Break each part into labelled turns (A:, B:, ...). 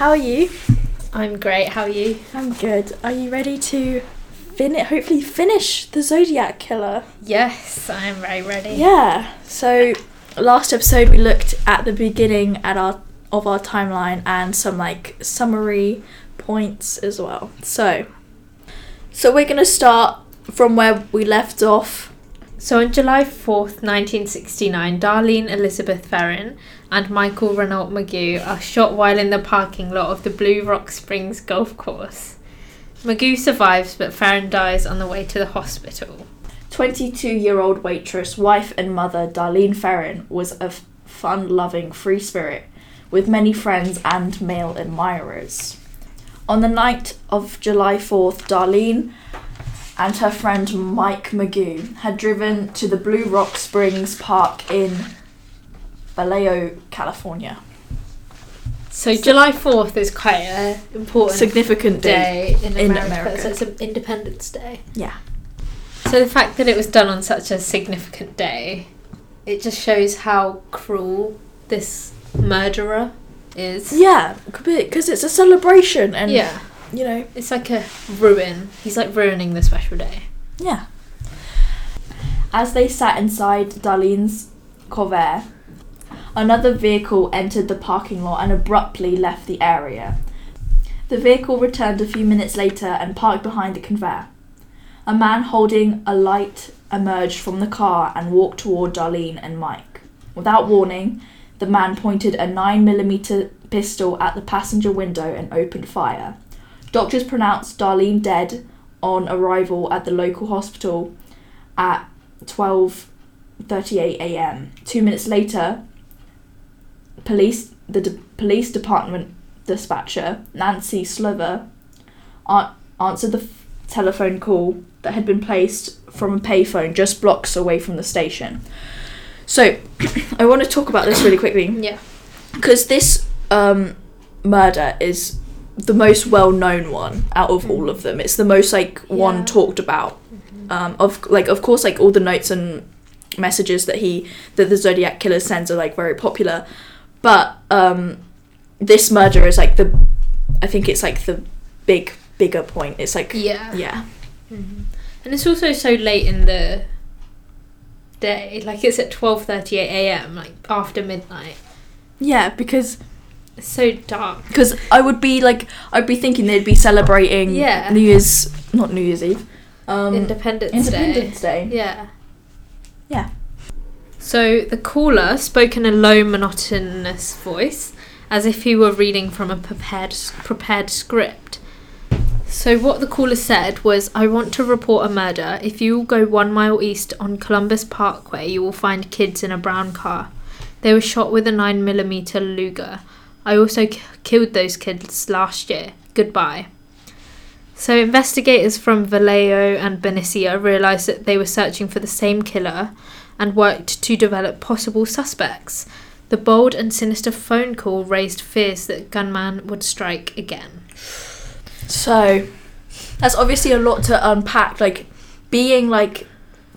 A: How are you?
B: I'm great. How are you?
A: I'm good. Are you ready to fin- hopefully finish the Zodiac Killer?
B: Yes, I am very ready.
A: Yeah. So, last episode we looked at the beginning at our of our timeline and some like summary points as well. So, so we're gonna start from where we left off.
B: So on July 4th, 1969, Darlene Elizabeth Ferrin and Michael Renault Mageau are shot while in the parking lot of the Blue Rock Springs golf course. Mageau survives, but Ferrin dies on the way to the hospital.
A: 22 year old waitress, wife, and mother Darlene Ferrin was a fun loving free spirit with many friends and male admirers. On the night of July 4th, Darlene and her friend Mike Mageau had driven to the Blue Rock Springs Park in Vallejo, California.
B: So July 4th is quite an important
A: Significant day.
B: day in
A: in
B: America.
A: America.
B: So it's an Independence Day.
A: Yeah.
B: So the fact that it was done on such a significant day, it just shows how cruel this murderer is.
A: Yeah, because it's a celebration and,
B: Yeah.
A: You know,
B: It's like a ruin. He's like ruining the special day.
A: Yeah. As they sat inside Darlene's Corvair, another vehicle entered the parking lot and abruptly left the area. The vehicle returned a few minutes later and parked behind the Corvair. A man holding a light emerged from the car and walked toward Darlene and Mike. Without warning, the man pointed a 9mm pistol at the passenger window and opened fire. Doctors pronounced Darlene dead on arrival at the local hospital at 12:38 a.m. 2 minutes later, police the de- police department dispatcher Nancy Slover an- answered the f- telephone call that had been placed from a payphone just blocks away from the station. So, I want to talk about this really quickly
B: Yeah.
A: because this um, murder is the most well-known one out of all of them. It's the most like one
B: Yeah.
A: talked about. Um, of like of course like all the notes and messages that he that the Zodiac killer sends are like very popular, but um, this murder is like the I think it's like the big bigger point. It's like
B: Yeah.
A: yeah
B: Mhm. And it's also so late in the day. Like it's at 12:38 a.m. like after midnight.
A: yeah because
B: so dark.
A: because I would be like I'd be thinking they'd be celebrating
B: Yeah.
A: New Year's not New Year's Eve um,
B: Independence, Day.
A: Independence
B: Day.
A: Day.
B: Yeah.
A: Yeah.
B: So the caller spoke in a low, monotonous voice, as if he were reading from a prepared prepared script. So what the caller said was, "I want to report a murder. If you will go one mile east on Columbus Parkway, you will find kids in a brown car. They were shot with a nine millimeter Luger. I also k- killed those kids last year. Goodbye." So investigators from Vallejo and Benicia realised that they were searching for the same killer and worked to develop possible suspects. The bold and sinister phone call raised fears that gunman would strike again.
A: So that's obviously a lot to unpack. Like being like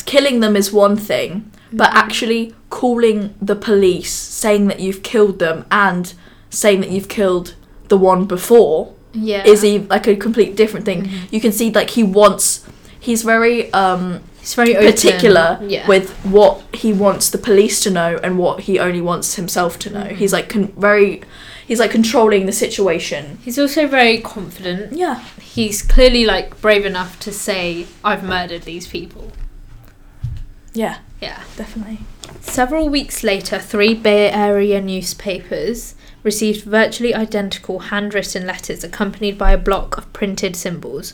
A: killing them is one thing, but
B: Mhm.
A: actually calling the police, saying that you've killed them, and saying that you've killed the one before
B: Yeah.
A: is e- like a complete different thing.
B: Mhm.
A: You can see like he wants. He's very um,
B: It's very
A: particular
B: yeah.
A: with what he wants the police to know and what he only wants himself to know.
B: Mhm.
A: He's like con- very, he's like controlling the situation.
B: He's also very confident.
A: Yeah.
B: He's clearly like brave enough to say, I've murdered these people.
A: Yeah,
B: Yeah.
A: definitely.
B: Several weeks later, three Bay Area newspapers received virtually identical handwritten letters accompanied by a block of printed symbols.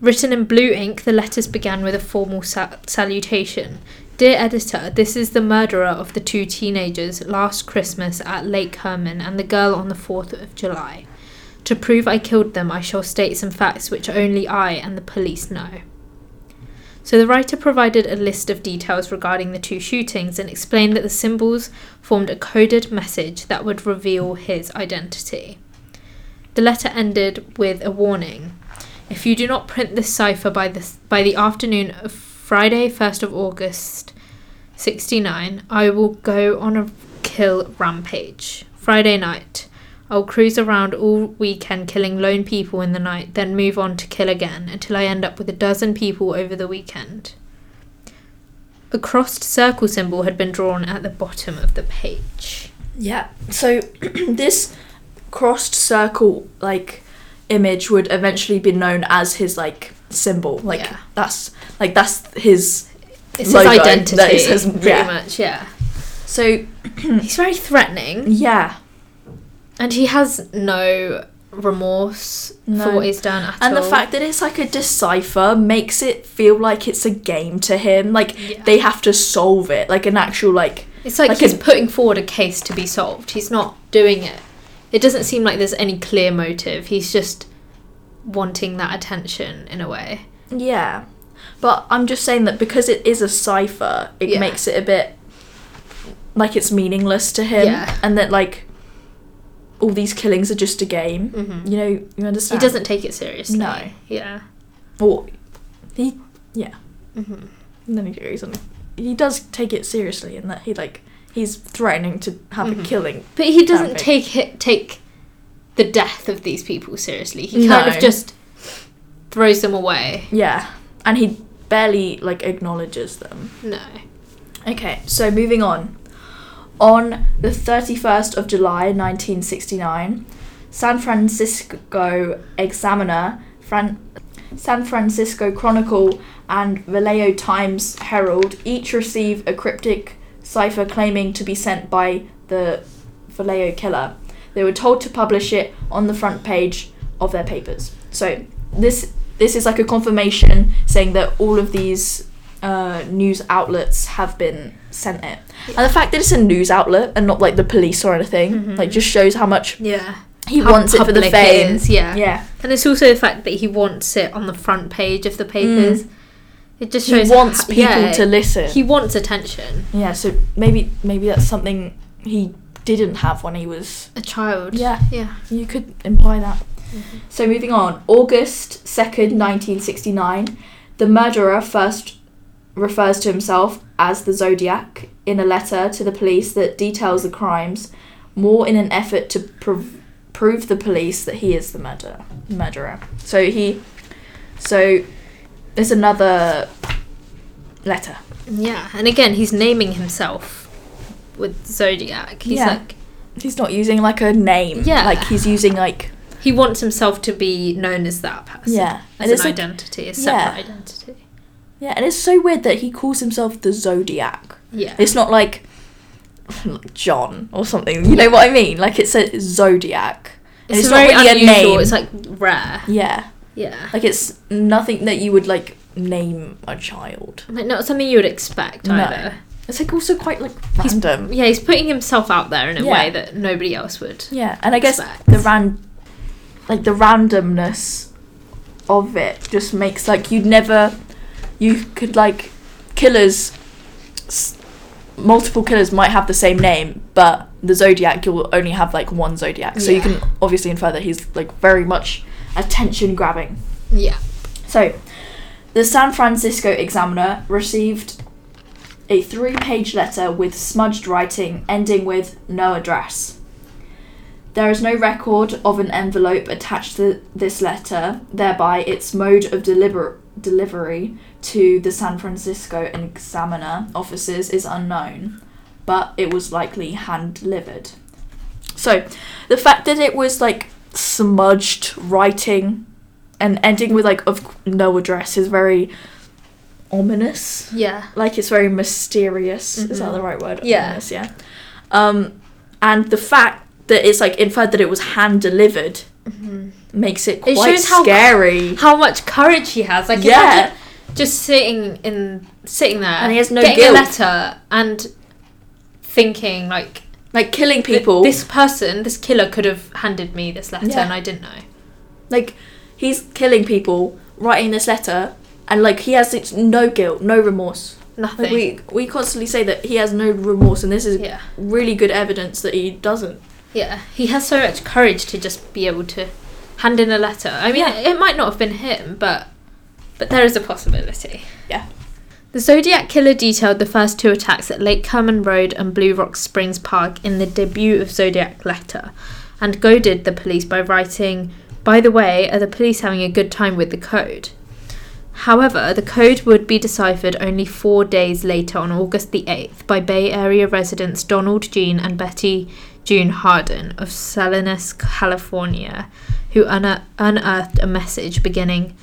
B: Written in blue ink, the letters began with a formal sa- salutation. Dear editor, this is the murderer of the two teenagers last Christmas at Lake Herman and the girl on the 4th of July. To prove I killed them, I shall state some facts which only I and the police know. So the writer provided a list of details regarding the two shootings and explained that the symbols formed a coded message that would reveal his identity. The letter ended with a warning. If you do not print this cipher by the, by the afternoon of Friday, 1st of August 69, I will go on a kill rampage. Friday night. I'll cruise around all weekend killing lone people in the night, then move on to kill again until I end up with a dozen people over the weekend. A crossed circle symbol had been drawn at the bottom of the page.
A: Yeah. So this crossed circle like image would eventually be known as his like symbol. Like
B: Yeah.
A: that's like that's his
B: It's
A: Logo,
B: his identity,
A: that is his-
B: pretty
A: yeah.
B: much, yeah.
A: so
B: He's very threatening,
A: yeah.
B: And he has no remorse for
A: No.
B: what he's done at
A: And
B: all.
A: the fact that it's like a decipher makes it feel like it's a game to him. Like
B: Yeah.
A: they have to solve it, like an actual like
B: It's like,
A: Like
B: he's
A: a-
B: putting forward a case to be solved. He's not doing it. It doesn't seem like there's any clear motive. He's just wanting that attention in a way.
A: yeah. But I'm just saying that because it is a cipher, it
B: Yeah.
A: makes it a bit like it's meaningless to him,
B: Yeah.
A: and that like all these killings are just a game.
B: Mm-hmm.
A: You know, you understand.
B: He doesn't take it seriously.
A: No.
B: Yeah.
A: Or he, yeah.
B: Mm-hmm.
A: And then he goes on. He does take it seriously in that he like he's threatening to have
B: Mhm.
A: a killing.
B: But he doesn't take it, take the death of these people seriously. He
A: No.
B: kind of just throws them away.
A: Yeah, and he barely like acknowledges them.
B: No.
A: Okay, so moving on. On the 31st of July 1969, San Francisco Examiner, Fran- San Francisco Chronicle, and Vallejo Times Herald each receive a cryptic cipher claiming to be sent by the Vallejo killer. They were told to publish it on the front page of their papers. So this this is like a confirmation saying that all of these uh, news outlets have been sent it. And the fact that it's a news outlet and not like the police or anything,
B: Mhm.
A: like just shows how much
B: Yeah.
A: he
B: How
A: wants it for the fame.
B: is, yeah.
A: Yeah.
B: And it's also the fact that he wants it on the front page of the papers. It just shows
A: He
B: wants
A: people
B: yeah,
A: to listen.
B: He wants attention.
A: yeah, so maybe maybe that's something he didn't have when he was
B: A child.
A: Yeah.
B: Yeah.
A: you could imply that. So moving on, August 2nd, 1969, the murderer first refers to himself as the Zodiac in a letter to the police that details the crimes, more in an effort to prov- prove the police that he is the murderer. Murderer. So he, so there's another letter.
B: Yeah. And again, he's naming himself with Zodiac. He's
A: Yeah.
B: like
A: He's not using like a name.
B: Yeah.
A: Like he's using like
B: he wants himself to be known as that person.
A: Yeah.
B: As
A: And
B: an
A: like-
B: identity, a
A: Yeah.
B: separate identity.
A: Yeah, and it's so weird that he calls himself the Zodiac.
B: Yeah.
A: It's not like, like John or something. You know what I mean? Like it's a zodiac.
B: It's,
A: it's, not
B: very
A: really a
B: unusual.
A: name.
B: It's like rare.
A: yeah,
B: Yeah.
A: like it's nothing that you would like name a child.
B: Like not something you would expect
A: No.
B: either.
A: It's like also quite like
B: He's-
A: random.
B: Yeah, he's putting himself out there in a
A: Yeah.
B: way that nobody else would.
A: Yeah, and I guess
B: Expect.
A: the ran, like the randomness of it just makes like you'd never, you could like, killers, s- multiple killers might have the same name, but the zodiac you'll only have like one zodiac, so you can obviously infer that he's like very much attention grabbing.
B: Yeah.
A: So, the San Francisco Examiner received a three page letter with smudged writing ending with no address. There is no record of an envelope attached to this letter, thereby, its mode of deliver- delivery to the San Francisco Examiner offices is unknown, but it was likely hand delivered. So, the fact that it was like smudged writing and ending with like of no address is very ominous.
B: Yeah.
A: Like it's very mysterious. Is that
B: Mhm.
A: the right word?
B: Yeah.
A: Ominous, yeah. Um, and the fact that it's like inferred that it was hand delivered makes it
B: It
A: quite
B: shows how-
A: scary.
B: How much courage he has! Like
A: Yeah.
B: Just sitting in sitting there
A: And he has no
B: getting
A: guilt.
B: a letter and thinking like
A: like killing
B: th-
A: people.
B: This person, this killer, could have handed me this letter
A: Yeah.
B: and I didn't know.
A: like he's killing people, writing this letter, and like he has it's no guilt, no remorse.
B: Nothing.
A: Like we we constantly say that he has no remorse, and this is
B: yeah.
A: really good evidence that he doesn't.
B: Yeah, he has so much courage to just be able to hand in a letter. I mean,
A: Yeah.
B: it might not have been him, but but there is a possibility.
A: Yeah.
B: The Zodiac Killer detailed the first two attacks at Lake Herman Road and Blue Rock Springs Park in the debut of Zodiac Letter, and goaded the police by writing, By the way, are the police having a good time with the code? However, the code would be deciphered only four days later on August the 8th by Bay Area residents Donald Gene and Betty June Harden of Salinas, California, who unearthed a message beginning,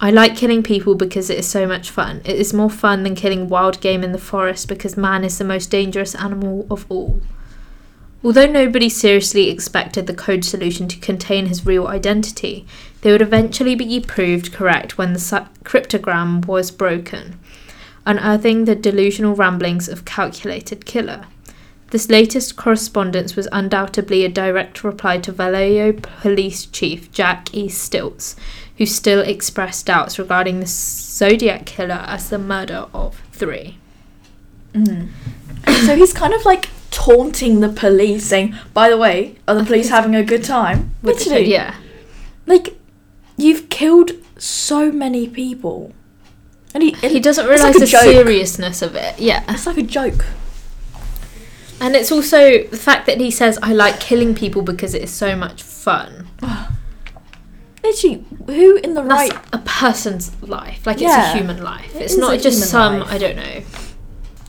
B: I like killing people because it is so much fun. It is more fun than killing wild game in the forest because man is the most dangerous animal of all. Although nobody seriously expected the code solution to contain his real identity, they would eventually be proved correct when the cryptogram was broken, unearthing the delusional ramblings of Calculated Killer. This latest correspondence was undoubtedly a direct reply to Vallejo Police Chief Jack E. Stiltz, who still expressed doubts regarding the Zodiac Killer as the murder of three.
A: Mm. so he's kind of like taunting the police, saying, "By the way, are the police having a good time?" Literally,
B: yeah.
A: like you've killed so many people, and he
B: He doesn't realise
A: like
B: the
A: joke.
B: seriousness of it. Yeah.
A: It's like a joke.
B: And it's also the fact that he says, I like killing people because it is so much fun.
A: Literally, who in the
B: That's
A: right?
B: a person's life. Like, it's a human life.
A: It
B: it's
A: is
B: not
A: a
B: just
A: human
B: some,
A: life.
B: I don't know,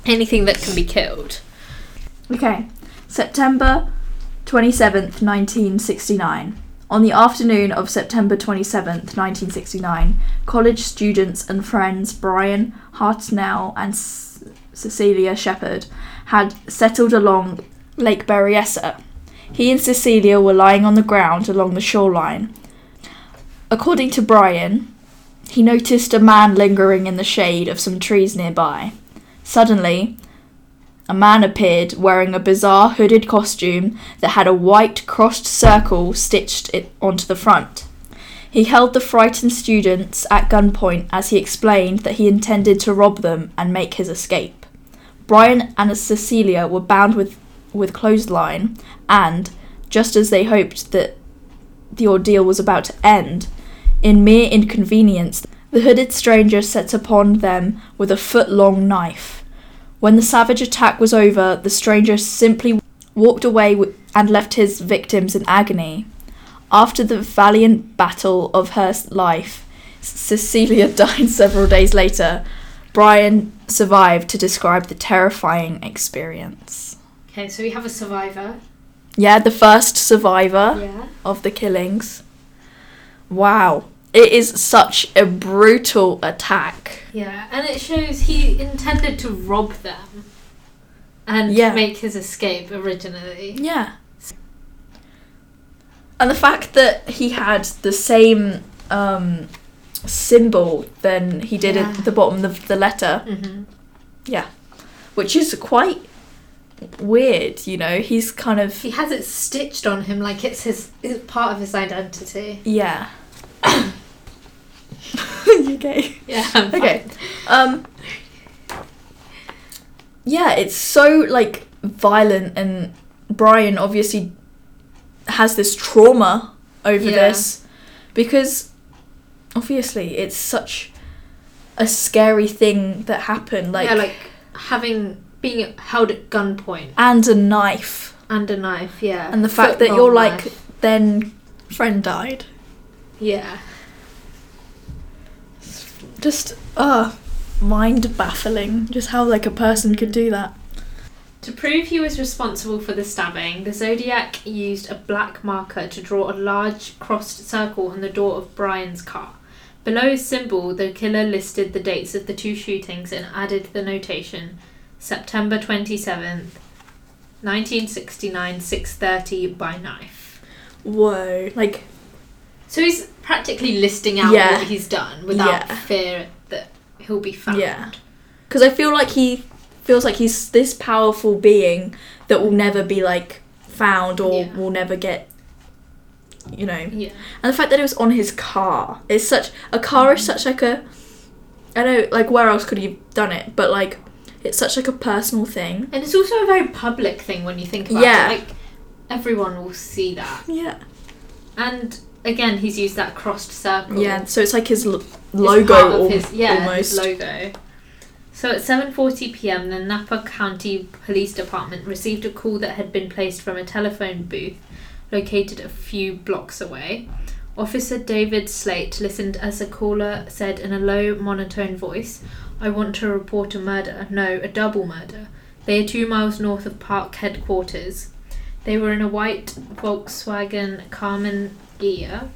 B: anything that can be killed.
A: Okay, September 27th, 1969. On the afternoon of September 27th, 1969, college students and friends Brian Hartnell and S- Cecilia Shepard had settled along Lake Berryessa. He and Cecilia were lying on the ground along the shoreline. According to Brian, he noticed a man lingering in the shade of some trees nearby. Suddenly, a man appeared wearing a bizarre hooded costume that had a white crossed circle stitched it onto the front. He held the frightened students at gunpoint as he explained that he intended to rob them and make his escape. Brian and Cecilia were bound with, with clothesline, and, just as they hoped that the ordeal was about to end, in mere inconvenience, the hooded stranger set upon them with a foot long knife. When the savage attack was over, the stranger simply walked away and left his victims in agony. After the valiant battle of her life, Cecilia died several days later. Brian survived to describe the terrifying experience.
B: Okay, so we have a survivor.
A: Yeah, the first survivor
B: Yeah.
A: of the killings. Wow. It is such a brutal attack.
B: Yeah, and it shows he intended to rob them and
A: Yeah.
B: make his escape originally.
A: Yeah. And the fact that he had the same um, symbol than he did
B: Yeah.
A: at the bottom of the letter,
B: Mm-hmm.
A: which is quite weird, you know. He's kind of.
B: He has it stitched on him like it's his it's part of his identity.
A: Yeah. You okay.
B: Yeah. I'm.
A: Okay. Um. Yeah, it's so like violent, and Brian obviously has this trauma over
B: Yeah.
A: this because obviously it's such a scary thing that happened. Like,
B: yeah, like having being held at gunpoint
A: and a knife,
B: and a knife. Yeah.
A: and the fact that
B: Foot-long
A: your like
B: knife.
A: then friend died.
B: yeah.
A: Just uh mind baffling. Just how like a person could do that.
B: To prove he was responsible for the stabbing, the Zodiac used a black marker to draw a large crossed circle on the door of Brian's car. Below his symbol, the killer listed the dates of the two shootings and added the notation September 27th, 1969, 6:30 by knife.
A: Whoa. Like
B: So he's practically listing out
A: Yeah.
B: what he's done without
A: Yeah.
B: fear that he'll be found.
A: Yeah. Because I feel like he feels like he's this powerful being that will never be like found or
B: Yeah.
A: will never get, you know.
B: Yeah.
A: And the fact that it was on his car is such a car is such like a. I know, like where else could he have done it? But like, it's such like a personal thing.
B: And it's also a very public thing when you think about
A: Yeah.
B: it. Like everyone will see that.
A: Yeah.
B: And again, he's used that crossed circle.
A: Yeah. So it's like his l- logo
B: his, yeah,
A: almost.
B: his logo. So at 7:40 p.m., the Napa County Police Department received a call that had been placed from a telephone booth located a few blocks away. Officer David Slaight listened as the caller said in a low monotone voice, "I want to report a murder. No, a double murder. They are 2 miles north of park headquarters." They were in a white Volkswagen Karmann Ghia.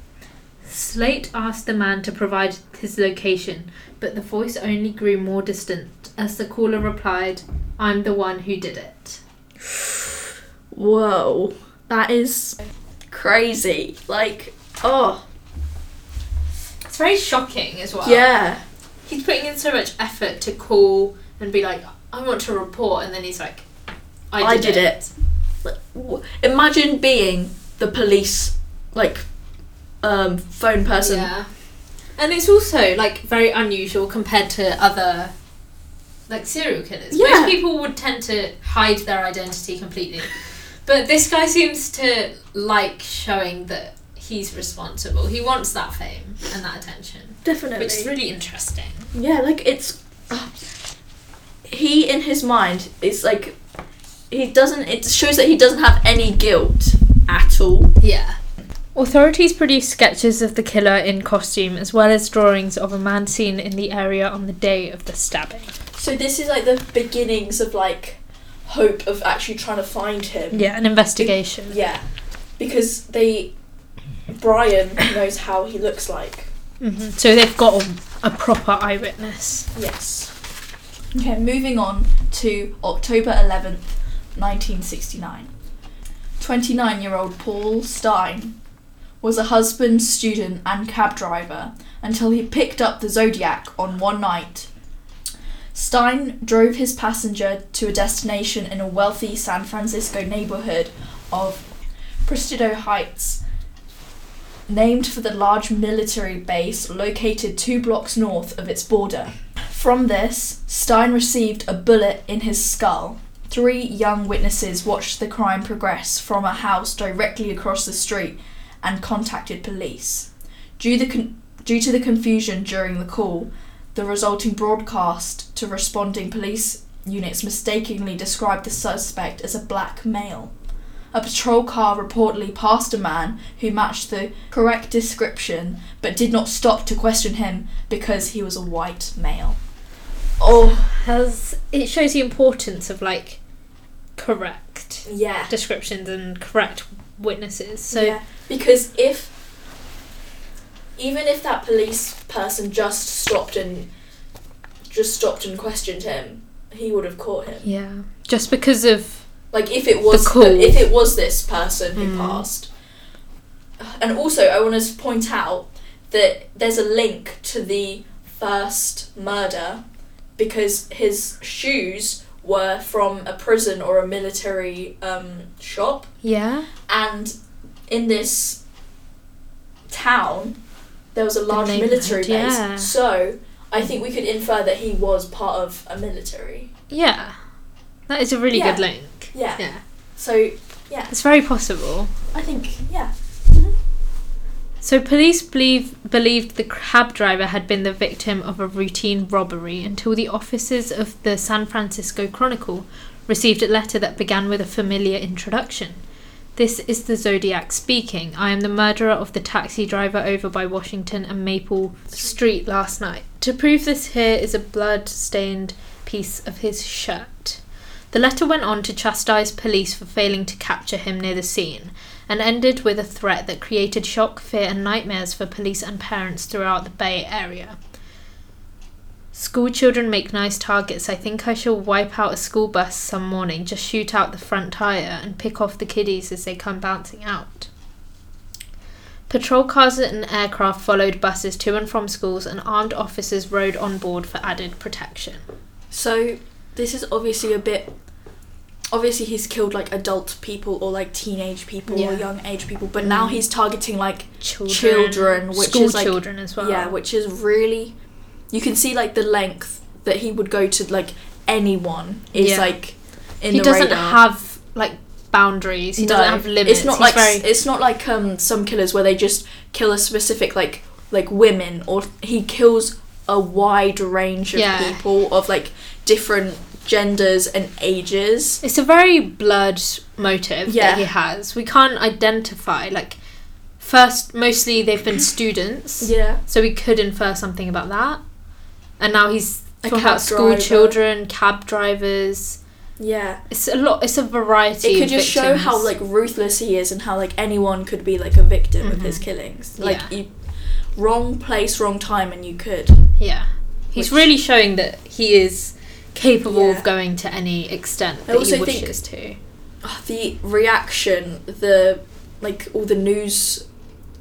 B: Slaight asked the man to provide his location, but the voice only grew more distant as the caller replied, I'm the one who did it.
A: Whoa, that is crazy. Like, oh,
B: It's very shocking as well.
A: yeah.
B: He's putting in so much effort to call and be like, I want to report, and then he's like, I
A: I
B: did,
A: did it. Imagine being the police, like, um, phone person.
B: Yeah. And it's also like very unusual compared to other like serial killers.
A: Yeah.
B: Most people would tend to hide their identity completely. But this guy seems to like showing that he's responsible. He wants that fame and that attention.
A: Definitely.
B: Which is really interesting.
A: Yeah, like it's uh, he in his mind is like he doesn't. It shows that he doesn't have any guilt at all.
B: Yeah. Authorities produced sketches of the killer in costume as well as drawings of a man seen in the area on the day of the stabbing.
A: So this is like the beginnings of like hope of actually trying to find him.
B: Yeah, an investigation.
A: Yeah, because they Brian knows how he looks like.
B: hmm So they've got a, a proper eyewitness.
A: Yes. Okay, moving on to October 11th, 1969. 29 year old Paul Stine was a husband, student, and cab driver until he picked up the Zodiac on one night. Stine drove his passenger to a destination in a wealthy San Francisco neighborhood of Presidio Heights, named for the large military base located two blocks north of its border. From this, Stine received a bullet in his skull. Three young witnesses watched the crime progress from a house directly across the street and contacted police. Due, the con- due to the confusion during the call, the resulting broadcast to responding police units mistakenly described the suspect as a black male. A patrol car reportedly passed a man who matched the correct description but did not stop to question him because he was a white male. Oh,
B: Has it shows the importance of like correct
A: yeah.
B: descriptions and correct witnesses. So
A: yeah. Because if even if that police person just stopped and just stopped and questioned him, he would have caught him.
B: yeah, just because of
A: Like if it was
B: The call.
A: if it was this person who
B: Mm.
A: passed. And also I want to point out that there's a link to the first murder because his shoes were from a prison or a military um, shop
B: yeah,
A: and in this town there was a large military base
B: yeah.
A: so i think we could infer that he was part of a military
B: yeah, that is a really
A: Yeah.
B: good link.
A: yeah,
B: Yeah,
A: so yeah.
B: it's very possible.
A: i think yeah
B: So police believe believed the cab driver had been the victim of a routine robbery until the officers of the San Francisco Chronicle received a letter that began with a familiar introduction. This is the Zodiac speaking. I am the murderer of the taxi driver over by Washington and Maple Street last night. To prove this, here is a blood stained piece of his shirt. The letter went on to chastise police for failing to capture him near the scene and ended with a threat that created shock, fear, and nightmares for police and parents throughout the Bay Area. School children make nice targets. I think I shall wipe out a school bus some morning, just shoot out the front tyre and pick off the kiddies as they come bouncing out. Patrol cars and aircraft followed buses to and from schools, and armed officers rode on board for added protection.
A: so this is obviously a bit obviously he's killed like adult people or like teenage people or young age people but now
B: Mm.
A: he's targeting like
B: Children,
A: Children, which
B: school
A: is, like-
B: children as well.
A: yeah which is really you can see like the length that he would go to like anyone is
B: Yeah.
A: like in
B: he doesn't
A: radar.
B: have like boundaries. He doesn't have limits.
A: It's not
B: He's
A: like
B: very
A: it's not like um some killers where they just kill a specific like like women or he kills a wide range of
B: Yeah.
A: people of like different genders and ages.
B: It's a very blurred motive
A: Yeah.
B: that he has. We can't identify like first mostly they've been students.
A: Yeah.
B: So we could infer something about that. And now he's
A: A
B: talking about school
A: driver.
B: children, cab drivers.
A: Yeah.
B: It's a lot it's a variety
A: It could just show how like ruthless he is and how like anyone could be like a victim of his
B: Mhm.
A: killings. Like
B: Yeah.
A: you wrong place, wrong time and you could.
B: Yeah. He's
A: Which-
B: really showing that he is capable
A: Yeah.
B: of going to any extent
A: I
B: that
A: also
B: he
A: think-
B: wishes to.
A: Ah, the reaction the like all the news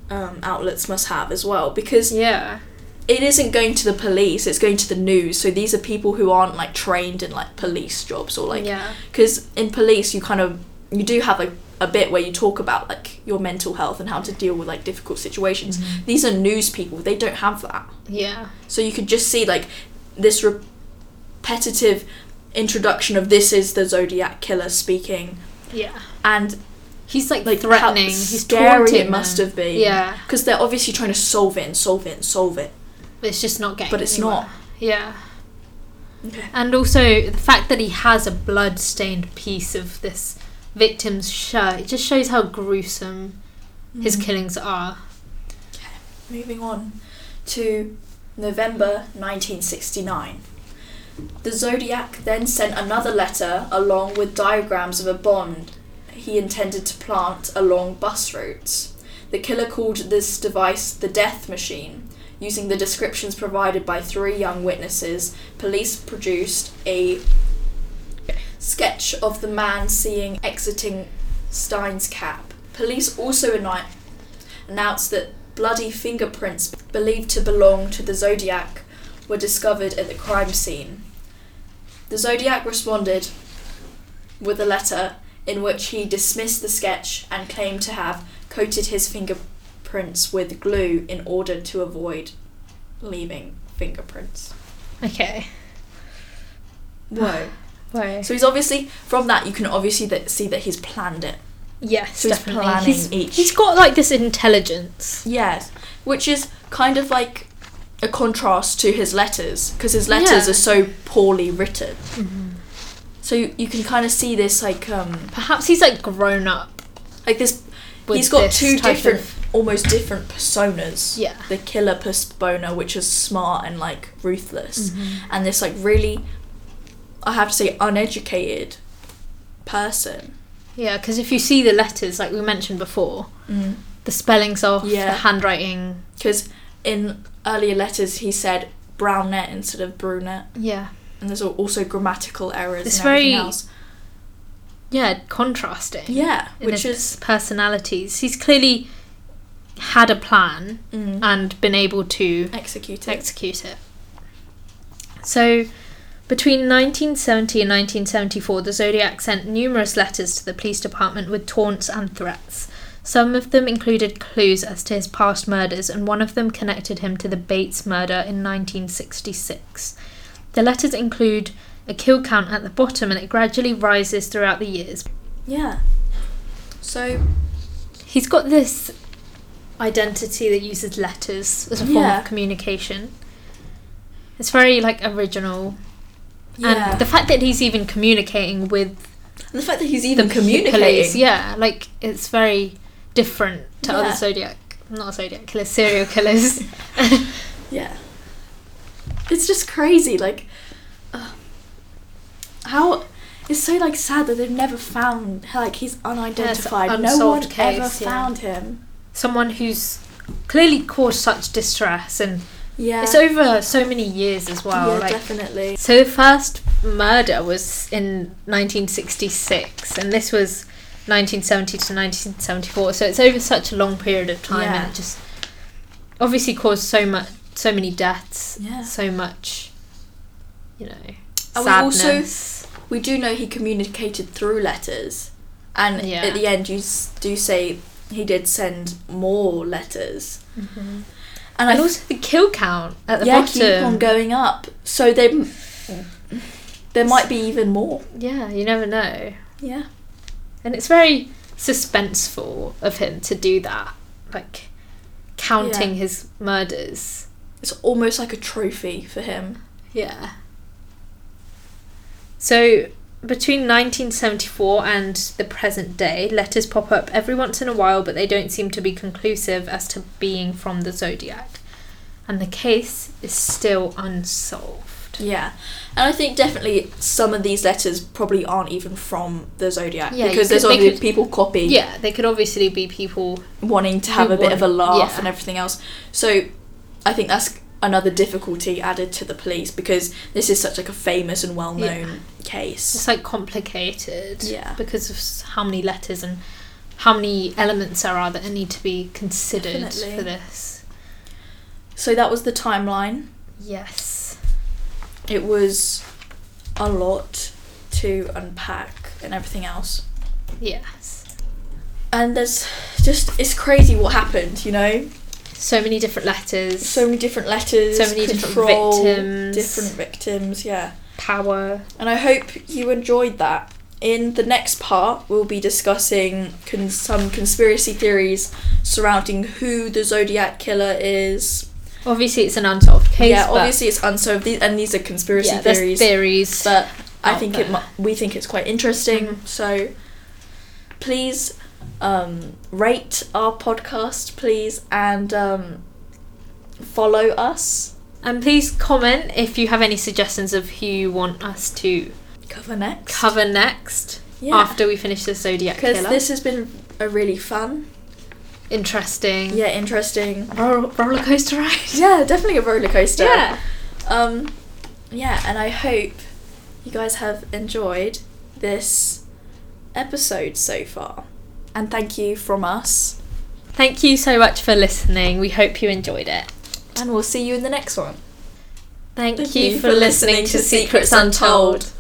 A: um, outlets must have as well because
B: Yeah.
A: it isn't going to the police it's going to the news so these are people who aren't like trained in like police jobs or like
B: yeah.
A: because in police you kind of you do have like a bit where you talk about like your mental health and how to deal with like difficult situations
B: Mhm.
A: these are news people they don't have that
B: Yeah.
A: so you could just see like this repetitive introduction of this is the zodiac killer speaking
B: Yeah.
A: and
B: He's like,
A: like
B: threatening.
A: how
B: He's
A: scary
B: taunting
A: it must
B: them.
A: have been
B: Yeah.
A: because they're obviously trying to solve it and solve it and solve it
B: But it's just not getting
A: But it's
B: anywhere.
A: not.
B: Yeah.
A: okay
B: And also the fact that he has a blood-stained piece of this victim's shirt, it just shows how gruesome his
A: Mhm.
B: killings are. Okay.
A: moving on to November 1969 the Zodiac then sent another letter along with diagrams of a bond he intended to plant along bus routes. The killer called this device the death machine. Using the descriptions provided by three young witnesses, police produced a sketch of the man seeing exiting Stine's cab. Police also announced that bloody fingerprints believed to belong to the Zodiac were discovered at the crime scene. The Zodiac responded with a letter in which he dismissed the sketch and claimed to have coated his fingerprints with glue in order to avoid leaving fingerprints.
B: Okay.
A: Whoa.
B: Why?
A: So he's obviously from that you can obviously that see that he's planned it.
B: Yes,
A: So he's
B: definitely.
A: planning
B: he's,
A: each-
B: he's got like this intelligence.
A: Yes, which is kind of like a contrast to his letters because his letters
B: Yeah.
A: are so poorly written. So you, you can kind of see this like um
B: Perhaps he's like grown up.
A: like this. He's got two different,
B: of-
A: almost different personas.
B: Yeah.
A: The killer persona, which is smart and like ruthless,
B: Mm-hmm.
A: and this like really, I have to say, uneducated person.
B: Yeah, because if you see the letters, like we mentioned before, the spelling's off,
A: Yeah.
B: the handwriting.
A: Because in earlier letters he said brunette instead of brunette.
B: Yeah.
A: and there's also grammatical errors
B: It's
A: and everything
B: very
A: else.
B: Yeah, contrasting.
A: Yeah, which is
B: personalities. He's clearly had a plan
A: mm,
B: and been able to
A: execute it.
B: execute it. So, between 1970 and 1974, the Zodiac sent numerous letters to the police department with taunts and threats. Some of them included clues as to his past murders, and one of them connected him to the Bates murder in 1966. The letters include a kill count at the bottom, and it gradually rises throughout the years.
A: yeah. So
B: He's got this identity that uses letters as a form
A: Yeah.
B: of communication. It's very like original,
A: yeah,
B: and the fact that he's even communicating with
A: And the fact that he's even communicating.
B: police, yeah, like it's very different to
A: Yeah.
B: other zodiac, not zodiac killers, serial killers.
A: Yeah. It's just crazy, like, uh, how it's so like sad that they've never found like he's unidentified. no one ever
B: case, yeah.
A: found him.
B: Someone who's clearly caused such distress, and
A: Yeah.
B: it's over so many years as well.
A: yeah,
B: like,
A: definitely.
B: So the first murder was in 1966, and this was 1970 to 1974. So it's over such a long period of time,
A: Yeah.
B: and it just obviously caused so much, so many deaths,
A: Yeah.
B: so much, you know,
A: And we also- We do know he communicated through letters, and
B: Yeah.
A: at the end you do say he did send more letters.
B: and,
A: And, I
B: also the kill count at the
A: yeah,
B: bottom.
A: keep on going up. So they there might be even more.
B: Yeah, you never know,
A: Yeah.
B: And it's very suspenseful of him to do that, like counting
A: Yeah.
B: his murders.
A: it's almost like a trophy for him.
B: Yeah. So, between 1974 and the present day, letters pop up every once in a while, but they don't seem to be conclusive as to being from the zodiac. And the case is still unsolved.
A: Yeah, and I think definitely some of these letters probably aren't even from the zodiac
B: Yeah,
A: because there's only
B: could-
A: people copy
B: Yeah, they could obviously be people.
A: wanting to have a bit of a laugh
B: yeah.
A: and everything else. So I think that's another difficulty added to the police because this is such like a famous and well known case.
B: It's like complicated.
A: Yeah.
B: Because of how many letters and how many elements there are that need to be considered
A: Definitely.
B: for this.
A: So that was the timeline.
B: Yes.
A: It was a lot to unpack and everything else.
B: Yes.
A: And there's just it's crazy what happened, you know?
B: So many different letters.
A: So many different letters,
B: So many different victims.
A: different victims, yeah.
B: power.
A: And I hope you enjoyed that. In the next part, we'll be discussing con- some conspiracy theories surrounding who the Zodiac killer is.
B: Obviously, it's an unsolved case.
A: yeah, obviously it's unsolved, these, and these are conspiracy
B: yeah, there's
A: theories.
B: theories.
A: but I
B: out
A: think it
B: there.
A: mu- we think it's quite interesting.
B: Mhm.
A: So please um, rate our podcast, please, and um, follow us.
B: and please comment if you have any suggestions of who you want us to
A: Cover next.
B: cover next
A: yeah.
B: after we finish the Zodiac
A: because
B: Killer.
A: this has been a really fun,
B: Interesting.
A: yeah, interesting.
B: Roller, roller coaster ride.
A: Yeah, definitely a roller coaster.
B: Yeah.
A: Um, yeah, and I hope you guys have enjoyed this episode so far. And thank you from us.
B: Thank you so much for listening. We hope you enjoyed it.
A: And we'll see you in the next one.
B: Thank, you, for listening to Secrets Untold.